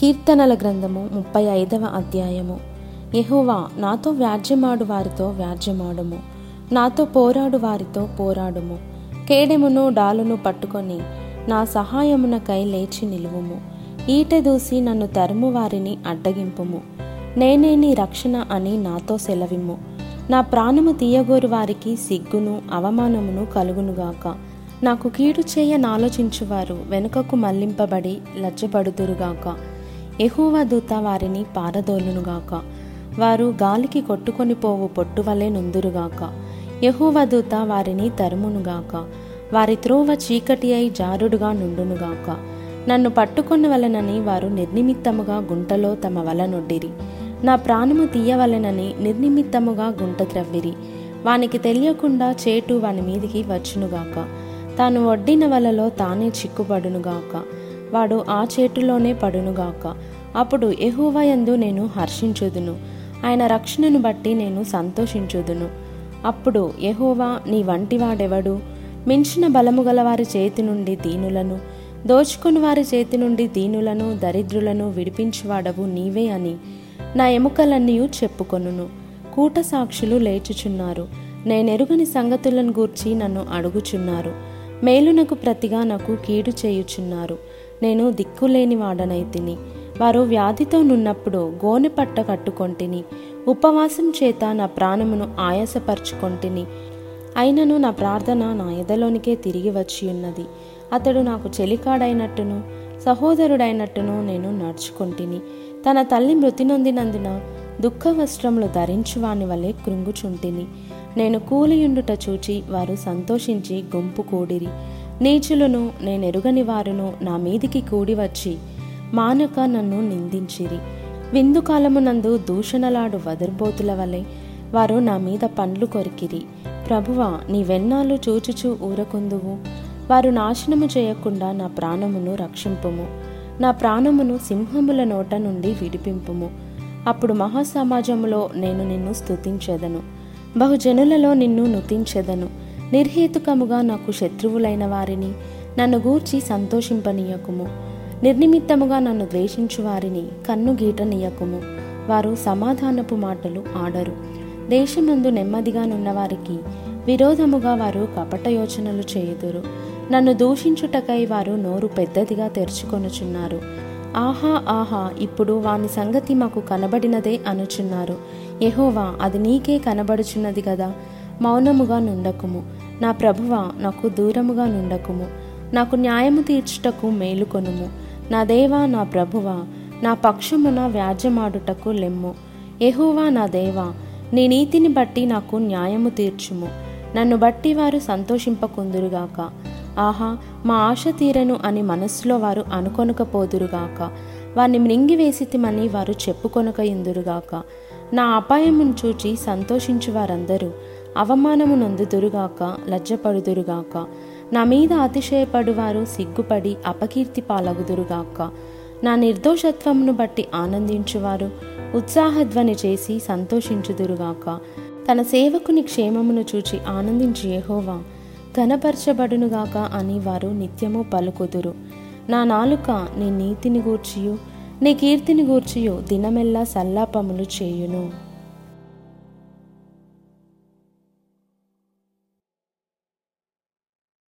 కీర్తనల గ్రంథము ముప్పై ఐదవ అధ్యాయము. యహోవా నాతో వ్యాజ్యమాడు వారితో వ్యాజ్యమాడుము. నాతో పోరాడు వారితో పోరాడుము. కేడెమును డాలును పట్టుకొని నా సహాయమునకై లేచి నిలువుము. ఈట దూసి నన్ను తరుము వారిని అడ్డగింపుము. నేనే నీ రక్షణ అని నాతో సెలవిమ్ము. నా ప్రాణము తీయగోరు వారికి సిగ్గును అవమానమును కలుగునుగాక నాకు కీడు చేయ నాలోచించువారు వెనుకకు మళ్ళింపబడి లజ్జపడుదురుగాక ఎహూవా దూత వారిని పారదోలునుగాక. వారు గాలికి కొట్టుకొని పోవు పొట్టు వలె నుందురుగాక. యహూవా దూత వారిని తరుమునుగాక. వారి త్రోవ చీకటి అయి జారుడుగా నుండునుగాక. నన్ను పట్టుకొని వలనని వారు నిర్నిమిత్తముగా గుంటలో తమ వలనొడ్డిరి నా ప్రాణము తీయవలెనని నిర్నిమిత్తముగా గుంట త్రవ్విరి. వానికి తెలియకుండా చేటు వాని మీదికి వచ్చునుగాక. తాను వడ్డిన వలలో తానే చిక్కుపడునుగాక. వాడు ఆ చేటులోనే పడునుగాక. అప్పుడు ఎహోవయందు నేను హర్షించుదును. ఆయన రక్షణను బట్టి నేను సంతోషించుదును. అప్పుడు ఎహోవా నీ వంటివాడెవడు? మించిన బలము గల వారి చేతి నుండి దీనులను దోచుకుని వారి చేతి నుండి దీనులను దరిద్రులను విడిపించువాడవు నీవే అని నా ఎముకలన్నీ చెప్పుకొనును. కూట సాక్షులు లేచుచున్నారు. నేనెరుగని సంగతులను గూర్చి నన్ను అడుగుచున్నారు. మేలునకు ప్రతిగా నాకు కీడు చేయుచున్నారు. నేను దిక్కులేని వాడనైతిని వారు వ్యాధితో నున్నప్పుడు గోనె పట్ట కట్టుకొంటిని ఉపవాసం చేత నా ప్రాణమును ఆయాసపరుచుకొంటిని. అయినను నా ప్రార్థన నా ఎదలోనికే తిరిగి వచ్చి ఉన్నది. అతడు నాకు చెలికాడైనట్టును సహోదరుడైనట్టును నేను నడుచుకొంటిని. తన తల్లి మృతి నొందినందున దుఃఖ వస్త్రములు ధరించువాని వలె కృంగుచుంటిని. నేను కూలియుండుట చూచి వారు సంతోషించి గుంపు కూడిరి. నీచులను నేనెరుగని వారును నా మీదికి కూడి వచ్చి మానక నన్ను నిందించిరి. విందుకాలమునందు దూషణలాడు వదర్బోతుల వలె వారు నా మీద పండ్లు కొరికిరి. ప్రభువా నీ వెన్నాళ్ళు చూచుచూ ఊరకుందువు. వారు నాశనము చేయకుండా నా ప్రాణమును రక్షింపుము. నా ప్రాణమును సింహముల నోట నుండి విడిపింపుము. అప్పుడు మహాసమాజములో నేను నిన్ను స్తుతించెదను. బహుజనులలో నిన్ను నుతించెదను. నిర్హేతుకముగా నాకు శత్రువులైన వారిని నన్ను గూర్చి సంతోషింపనీయకుము. నిర్నిమిత్తముగా నన్ను ద్వేషించు వారిని కన్ను గీటనీయకుము వారు సమాధానపు మాటలు ఆడరు. దేశమందు నెమ్మదిగా నున్నవారికి విరోధముగా వారు కపట యోచనలు చేయుదురు. నన్ను దూషించుటకై వారు నోరు పెద్దదిగా తెరుచుకొనుచున్నారు. ఆహా ఆహా ఇప్పుడు వాని సంగతి మాకు కనబడినదే అనుచున్నారు. యహోవా అది నీకే కనబడుచున్నది కదా మౌనముగా నుండకుము. నా ప్రభువ నాకు దూరముగా నుండకుము. నాకు న్యాయము తీర్చుటకు మేలుకొనుము. నా దేవా నా ప్రభువా నా పక్షమున వ్యాజ్యమాడుటకు లెమ్ము. ఎహోవా నా దేవా నీ నీతిని బట్టి నాకు న్యాయము తీర్చుము. నన్ను బట్టి వారు సంతోషింపకుందురుగాక. ఆహా మా ఆశ తీరను అని మనస్సులో వారు అనుకొనకపోదురుగాక. వారిని మృంగివేసితిమని వారు చెప్పుకొనక ఇందురుగాక నా అపాయమును చూచి సంతోషించు వారందరూ అవమానము నొందుదురుగాక లజ్జపడుదురుగాక. నా మీద అతిశయపడువారు సిగ్గుపడి అపకీర్తి పాలగుదురుగాక నా నిర్దోషత్వమును బట్టి ఆనందించువారు ఉత్సాహధ్వని చేసి సంతోషించుదురుగాక తన సేవకుని క్షేమమును చూచి ఆనందించి యెహోవా. ఘనపరచబడునుగాక అని వారు నిత్యము పలుకుదురు. నా నాలుక నీ నీతిని గూర్చియు నీ కీర్తిని గూర్చియు దినమెల్లా సల్లాపములు చేయును.